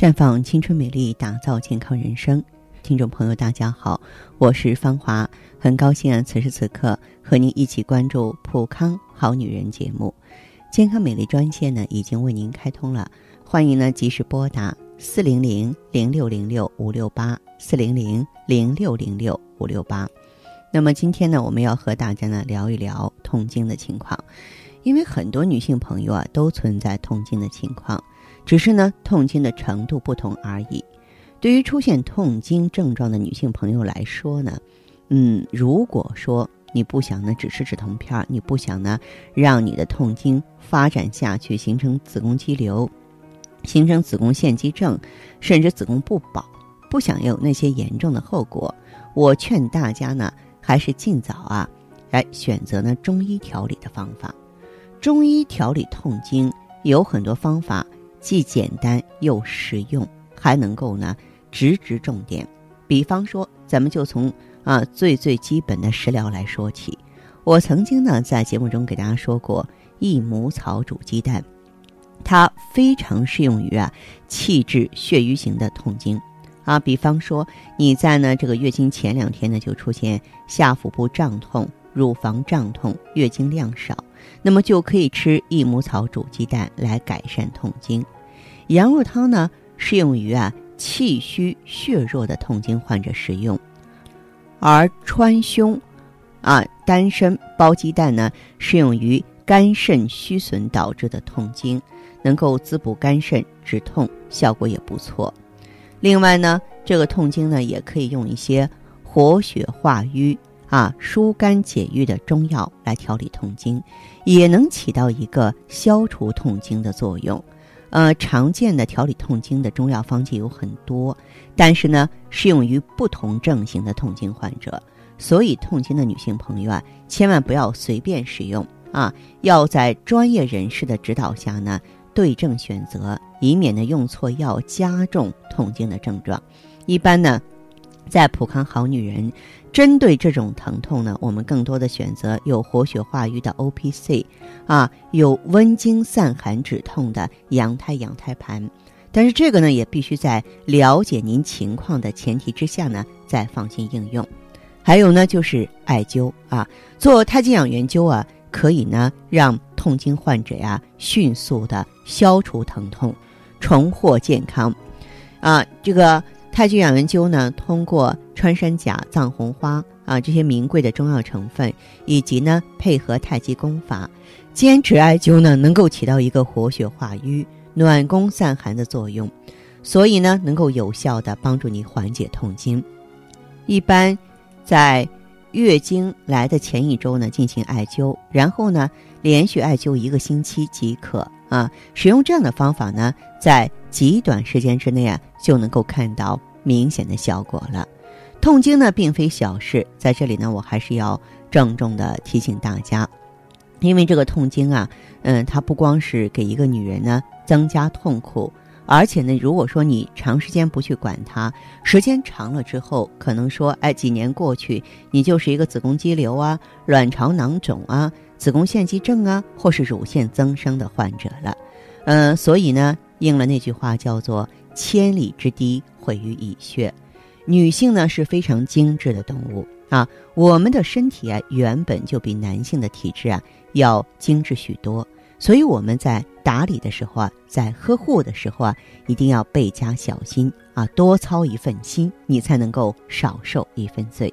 绽放青春美丽，打造健康人生。听众朋友，大家好，我是芳华，很高兴啊，此时此刻和您一起关注《普康好女人》节目。健康美丽专线呢已经为您开通了，欢迎呢及时拨打四零零零六零六五六八四零零零六零六五六八。那么今天呢，我们要和大家呢聊一聊痛经的情况，因为很多女性朋友啊都存在痛经的情况。只是呢，痛经的程度不同而已。对于出现痛经症状的女性朋友来说呢，嗯，如果说你不想呢只吃止痛片，你不想呢让你的痛经发展下去，形成子宫肌瘤，形成子宫腺肌症，甚至子宫不保，不想有那些严重的后果，我劝大家呢，还是尽早啊，来选择呢中医调理的方法。中医调理痛经有很多方法。既简单又实用，还能够呢直指重点。比方说，咱们就从啊最最基本的食疗来说起。我曾经呢在节目中给大家说过，益母草煮鸡蛋，它非常适用于啊气滞血瘀型的痛经啊。比方说，你在呢这个月经前两天呢就出现下腹部胀痛、乳房胀痛、月经量少。那么就可以吃益母草煮鸡蛋来改善痛经。羊肉汤呢，适用于啊气虚血弱的痛经患者食用，而川芎啊丹参煲鸡蛋呢，适用于肝肾虚损导致的痛经，能够滋补肝肾止痛，效果也不错。另外呢，这个痛经呢，也可以用一些活血化瘀。啊，疏肝解郁的中药来调理痛经，也能起到一个消除痛经的作用。呃，常见的调理痛经的中药方剂有很多，但是呢，适用于不同症型的痛经患者。所以，痛经的女性朋友啊，千万不要随便使用啊，要在专业人士的指导下呢，对症选择，以免呢用错药加重痛经的症状。一般呢。在普康好女人，针对这种疼痛呢，我们更多的选择有活血化瘀的 O P C，啊，有温经散寒止痛的羊胎羊胎盘。但是这个呢，也必须在了解您情况的前提之下呢，再放心应用。还有呢，就是艾灸啊，做太极养元灸啊，可以呢让痛经患者呀迅速的消除疼痛，重获健康。啊，这个。太极养元灸呢，通过穿山甲、藏红花啊这些名贵的中药成分，以及呢配合太极功法，坚持艾灸呢，能够起到一个活血化瘀、暖宫散寒的作用，所以呢能够有效的帮助你缓解痛经。一般在月经来的前一周呢进行艾灸，然后呢连续艾灸一个星期即可啊。使用这样的方法呢，在极短时间之内啊，就能够看到明显的效果了。痛经呢，并非小事，在这里呢，我还是要郑重的提醒大家，因为这个痛经啊，嗯，它不光是给一个女人呢增加痛苦，而且呢，如果说你长时间不去管它，时间长了之后，可能说，哎，几年过去，你就是一个子宫肌瘤啊、卵巢囊肿啊、子宫腺肌症啊，或是乳腺增生的患者了。嗯，所以呢。应了那句话，叫做“千里之堤，毁于蚁穴”。女性呢是非常精致的动物啊，我们的身体啊原本就比男性的体质啊要精致许多，所以我们在打理的时候啊，在呵护的时候啊，一定要倍加小心啊，多操一份心，你才能够少受一份罪。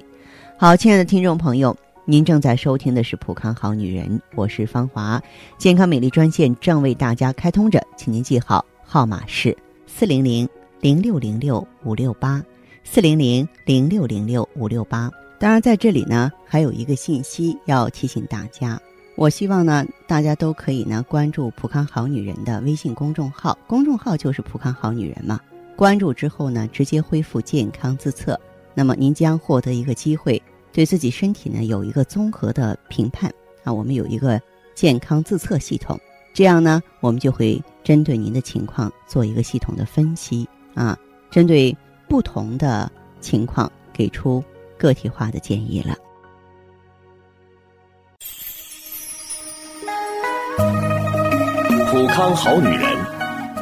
好，亲爱的听众朋友。您正在收听的是《普康好女人》，我是芳华，健康美丽专线正为大家开通着，请您记好号码是四零零零六零六五六八四零零零六零六五六八。当然，在这里呢，还有一个信息要提醒大家，我希望呢，大家都可以呢关注“普康好女人”的微信公众号，公众号就是“普康好女人”嘛。关注之后呢，直接恢复健康自测，那么您将获得一个机会。对自己身体呢有一个综合的评判啊，我们有一个健康自测系统，这样呢，我们就会针对您的情况做一个系统的分析啊，针对不同的情况给出个体化的建议了。普康好女人，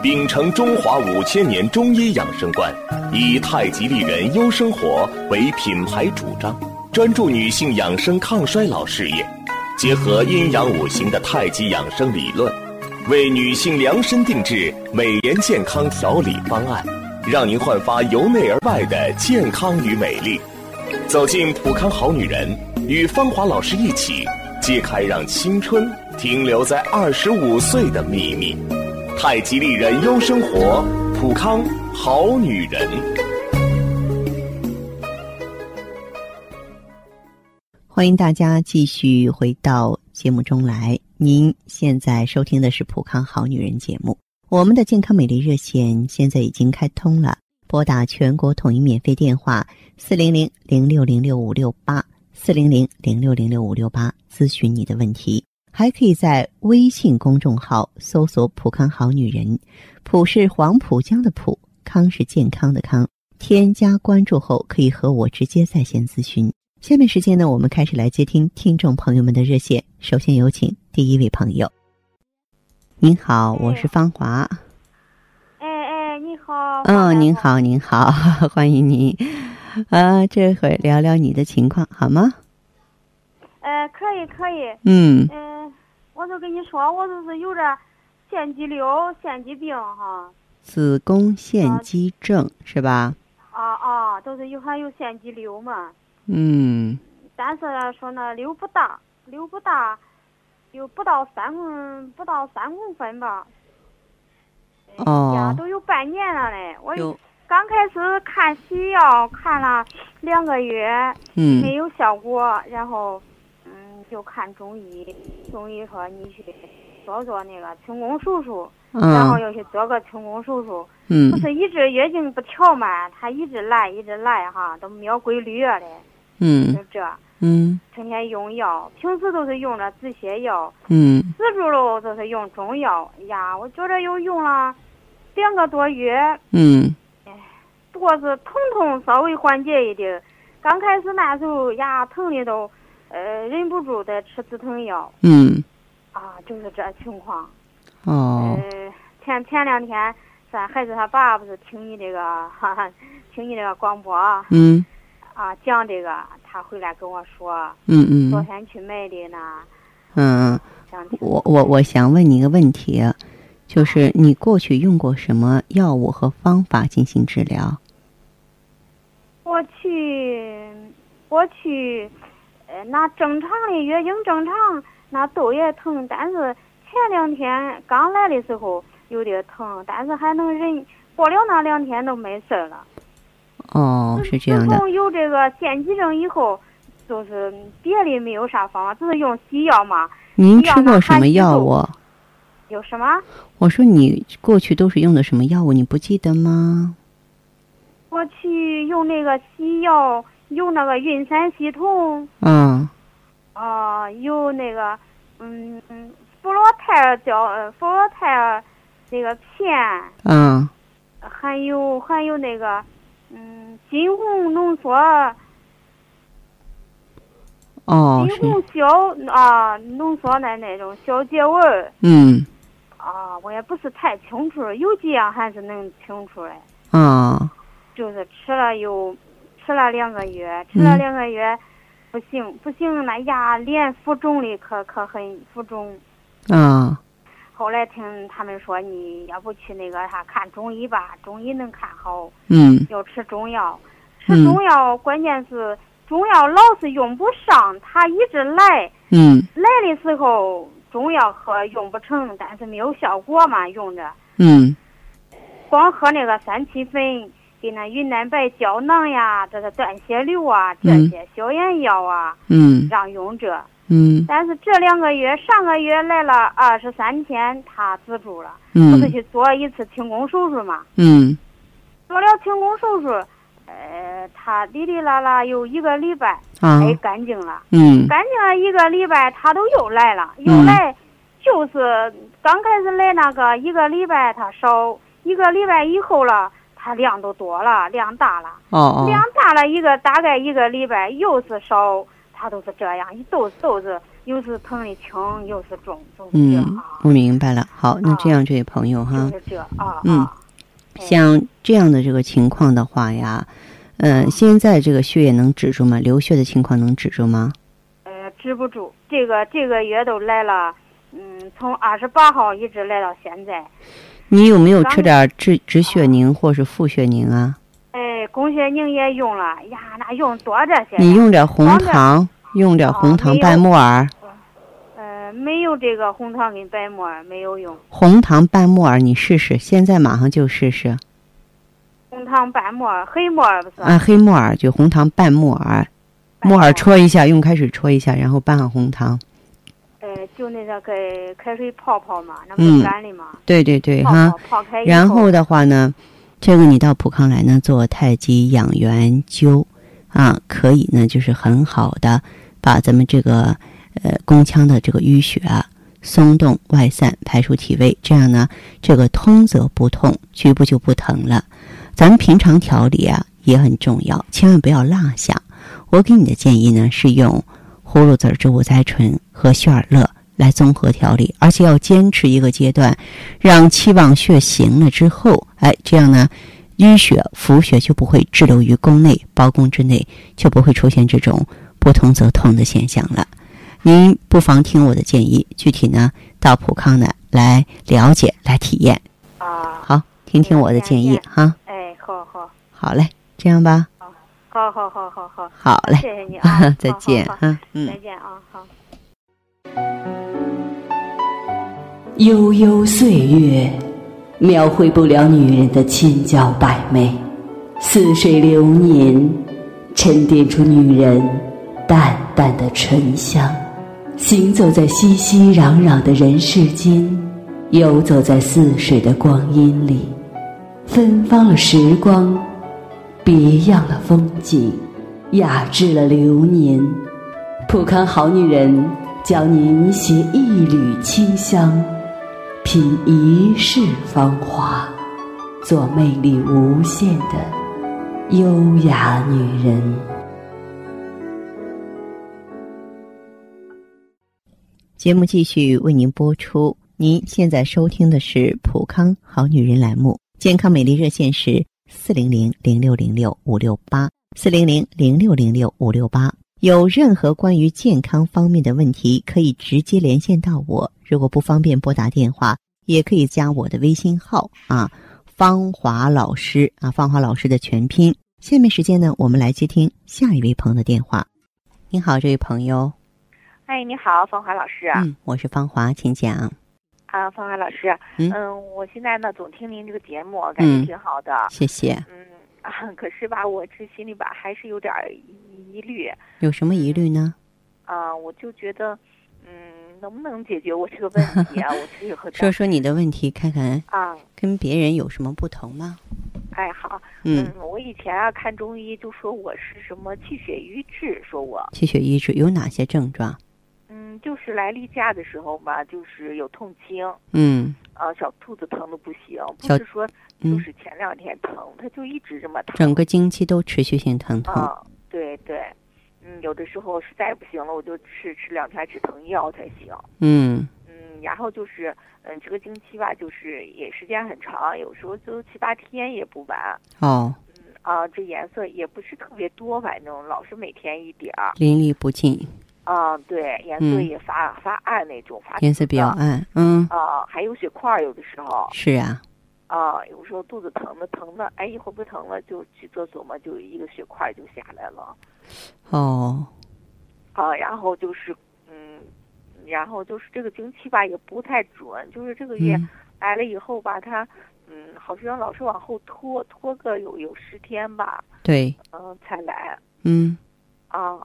秉承中华五千年中医养生观，以太极丽人优生活为品牌主张，专注女性养生抗衰老事业，结合阴阳五行的太极养生理论，为女性量身定制美颜健康调理方案，让您焕发由内而外的健康与美丽。走进普康好女人，与芳华老师一起揭开让青春停留在二十五岁的秘密。太极丽人优生活，普康好女人。欢迎大家继续回到节目中来。您现在收听的是普康好女人节目。我们的健康美丽热线现在已经开通了，拨打全国统一免费电话四零零零六零六五六八四零零零六零六五六八咨询你的问题。还可以在微信公众号搜索“普康好女人”，普是黄浦江的浦，康是健康的康。添加关注后，可以和我直接在线咨询。下面时间呢，我们开始来接听听众朋友们的热线。首先有请第一位朋友。您好，我是芳华。哎哎，你好。嗯，您好，您好，欢迎您。啊，这会聊聊你的情况好吗？呃，可以，可以。嗯。嗯。我就跟你说，我就是有点腺肌瘤、腺肌病哈。子宫腺肌症是吧？啊啊，都是有还有腺肌瘤嘛。嗯。但是说那瘤不大，瘤不大，有不到三公不到三公分吧。哦。呀，都有半年了嘞。我刚开始看西药看了两个月，嗯，没有效果，然后嗯。就看中医，中医说你去做做那个清宫手术，然后又去做个清宫手术，不是一直月经不调嘛，他一直来一直来哈，都没有规律的，就这，嗯，成天用药，平时都是用着止泻药，嗯，止住了都是用中药，呀，我觉着又用了两个多月，嗯，哎，不过是疼痛稍微缓解一点，刚开始那时候呀疼的都。呃，忍不住的吃止疼药。嗯。啊，就是这情况。哦。呃，前前两天，咱孩子他爸不是听你这个，哈哈，听你这个广播。嗯。啊，讲这个，他回来跟我说。嗯嗯。昨天去买的呢。嗯。我我我想问你一个问题，就是你过去用过什么药物和方法进行治疗？我去，我去。呃，那正常的月经正常，那都也疼，但是前两天刚来的时候有点疼，但是还能忍，过了那两天都没事了。哦，是这样的。自从有这个腺肌症以后，就是别的没有啥方法，只是用西药嘛。您吃过什么药物？有什么？我说你过去都是用的什么药物？你不记得吗？我去用那个西药。有那个云山系统，嗯，啊，有那个，嗯嗯，伏罗泰尔胶，伏罗泰尔那个片，嗯，还有还有那个，嗯，金红浓缩，哦，金红消啊，浓缩的那种消结纹，嗯，啊，我也不是太清楚，有几样还是能清楚的，啊，就是吃了有。吃了两个月，吃了两个月，不行不行，那牙脸浮肿的可可很浮肿。啊。后来听他们说，你要不去那个啥看中医吧，中医能看好。嗯。要吃中药，吃中药关键是中药老是用不上，他一直来。嗯。来的时候中药喝用不成，但是没有效果嘛，用着。嗯。光喝那个三七粉。给那云南白胶囊呀，这个断血流啊，这些消炎药啊，嗯，让用这，嗯，但是这两个月，上个月来了二十三天，他自住了，嗯，不是去做一次清宫手术嘛，嗯，做了清宫手术，呃，他哩哩啦啦有一个礼拜，啊，哎，干净了，嗯，干净了一个礼拜，他都又来了，又来，就是刚开始来那个一个礼拜他少，一个礼拜以后了。他量都多了，量大了。哦哦。量大了一个大概一个礼拜，又是少，它都是这样，一都都是又是疼的轻，又是重，总是嗯，我明白了。好，那这样这位朋友哈，就是这啊，嗯，像这样的这个情况的话呀，嗯，现在这个血液能止住吗？流血的情况能止住吗？呃，止不住。这个这个月都来了，嗯，从二十八号一直来到现在。你有没有吃点止止血宁或是复血宁啊？哎，宫血宁也用了呀，那用多这些。你用点红糖，用点红糖拌木耳。呃，没有这个红糖跟白木耳没有用。红糖拌木耳，你试试，现在马上就试试。红糖拌木耳，黑木耳不是？啊，黑木耳就红糖拌木耳，木耳戳一下，用开水戳一下，然后拌上红糖。就那个给开水泡泡嘛，那不干的嘛。对对对，哈。然后的话呢，这个你到普康来呢做太极养元灸，啊，可以呢就是很好的把咱们这个呃宫腔的这个淤血啊松动外散，排出体位，这样呢这个通则不痛，局部就不疼了。咱们平常调理啊也很重要，千万不要落下。我给你的建议呢是用葫芦籽植物甾醇和血尔乐。来综合调理，而且要坚持一个阶段，让气旺血行了之后，哎，这样呢，淤血浮血就不会滞留于宫内、包宫之内，就不会出现这种不通则痛的现象了。您不妨听我的建议，具体呢到普康呢来了解、来体验。啊，好，听听我的建议哈。哎，好好，好嘞，这样吧。好好好好好。好嘞，谢谢你啊，再见哈，嗯，再见啊，好。悠悠岁月，描绘不了女人的千娇百媚；似水流年，沉淀出女人淡淡的醇香。行走在熙熙攘攘的人世间，游走在似水的光阴里，芬芳了时光，别样了风景，雅致了流年。普康好女人，教您携一缕清香。品一世芳华，做魅力无限的优雅女人。节目继续为您播出。您现在收听的是《普康好女人》栏目，健康美丽热线是四零零零六零六五六八四零零零六零六五六八。有任何关于健康方面的问题，可以直接连线到我。如果不方便拨打电话，也可以加我的微信号啊，芳华老师啊，芳华老师的全拼。下面时间呢，我们来接听下一位朋友的电话。你好，这位朋友。哎，你好，芳华老师。嗯，我是芳华，请讲。啊，芳华老师。嗯。嗯，我现在呢总听您这个节目，感觉挺好的。谢谢。嗯。可是吧，我这心里吧还是有点疑虑。有什么疑虑呢？啊，我就觉得，嗯，能不能解决我这个问题啊？我说说你的问题，看看啊，跟别人有什么不同吗？哎，好，嗯，我以前啊看中医就说我是什么气血瘀滞，说我气血瘀滞有哪些症状？嗯，就是来例假的时候吧，就是有痛经，嗯，啊，小肚子疼的不行，不是说。就是前两天疼，他就一直这么疼，整个经期都持续性疼痛。嗯，对对，嗯，有的时候实在不行了，我就吃吃两片止疼药才行。嗯嗯，然后就是，嗯，这个经期吧，就是也时间很长，有时候就七八天也不完。哦。嗯啊，这颜色也不是特别多，反正老是每天一点儿。淋漓不尽。啊，对，颜色也发发暗那种，发颜色比较暗。嗯。啊，还有血块，有的时候。是啊。啊，有时候肚子疼的疼的，哎，一会儿不疼了，就去厕所嘛，就一个血块就下来了。哦。啊，然后就是，嗯，然后就是这个经期吧，也不太准，就是这个月来了以后吧，它，嗯，好像老是往后拖，拖个有有十天吧。对。嗯，才来。嗯。啊，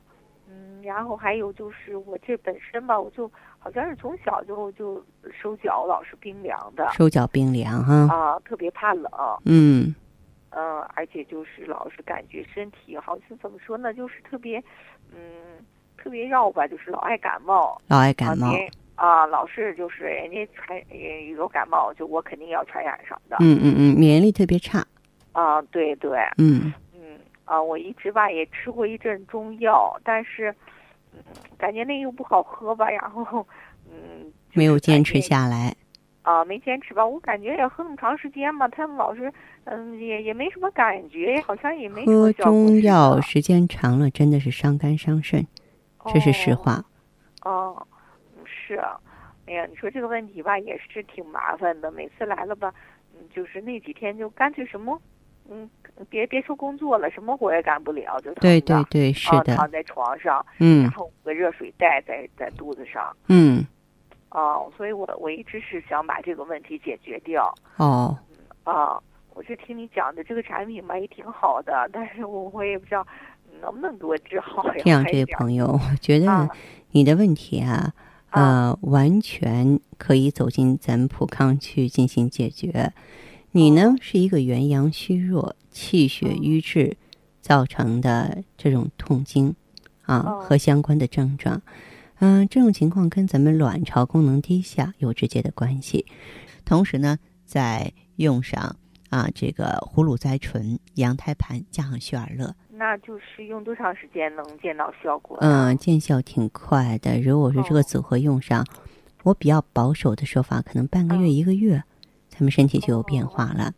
嗯，然后还有就是我这本身吧，我就。好像是从小就就手脚老是冰凉的，手脚冰凉哈啊，特别怕冷，嗯嗯，而且就是老是感觉身体好像怎么说呢，就是特别嗯特别绕吧，就是老爱感冒，老爱感冒啊，老是就是人家传有感冒，就我肯定要传染上的，嗯嗯嗯，免疫力特别差啊，对对，嗯嗯啊，我一直吧也吃过一阵中药，但是。感觉那又不好喝吧，然后嗯，没有坚持下来。啊，没坚持吧？我感觉也喝那么长时间嘛，他们老是嗯，也也没什么感觉，好像也没喝中药时间长了，真的是伤肝伤肾，这是实话。哦，是，哎呀，你说这个问题吧，也是挺麻烦的。每次来了吧，嗯，就是那几天就干脆什么，嗯，别别说工作了，什么活也干不了，就对对对，是的，躺在床上，嗯，然后捂个热水袋在在肚子上，嗯。哦，所以我我一直是想把这个问题解决掉。哦，啊，我是听你讲的这个产品嘛，也挺好的，但是我我也不知道能不能给我治好呀。这样，这位朋友，我觉得你的问题啊，呃，完全可以走进咱普康去进行解决。你呢，是一个元阳虚弱、气血瘀滞造成的这种痛经啊和相关的症状。嗯，这种情况跟咱们卵巢功能低下有直接的关系。同时呢，再用上啊这个葫芦甾醇、羊胎盘加上血尔乐，那就是用多长时间能见到效果？嗯，见效挺快的。如果说这个组合用上，我比较保守的说法，可能半个月、一个月，咱们身体就有变化了。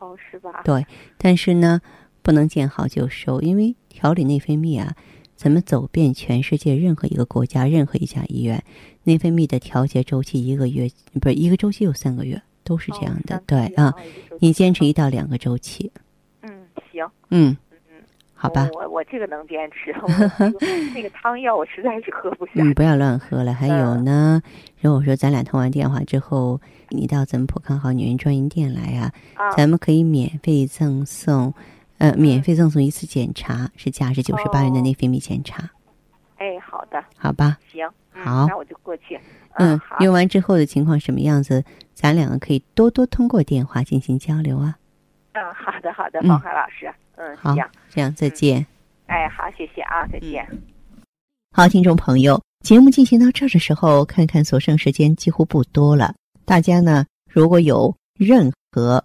哦，是吧？对，但是呢，不能见好就收，因为调理内分泌啊。咱们走遍全世界任何一个国家、任何一家医院，内分泌的调节周期一个月，不是一个周期有三个月，都是这样的。对啊，你坚持一到两个周期。嗯，行。嗯嗯，好吧。我我这个能坚持。那个汤药我实在是喝不下。嗯不要乱喝了。还有呢，如果说咱俩通完电话之后，你到咱们普康好女人专营店来啊，咱们可以免费赠送。呃，免费赠送一次检查，是价值九十八元的内分泌检查。哎，好的，好吧，行，好，那我就过去。嗯，用完之后的情况什么样子，咱两个可以多多通过电话进行交流啊。嗯，好的，好的，方海老师，嗯，好，这样再见。哎，好，谢谢啊，再见。好，听众朋友，节目进行到这儿的时候，看看所剩时间几乎不多了。大家呢，如果有任何。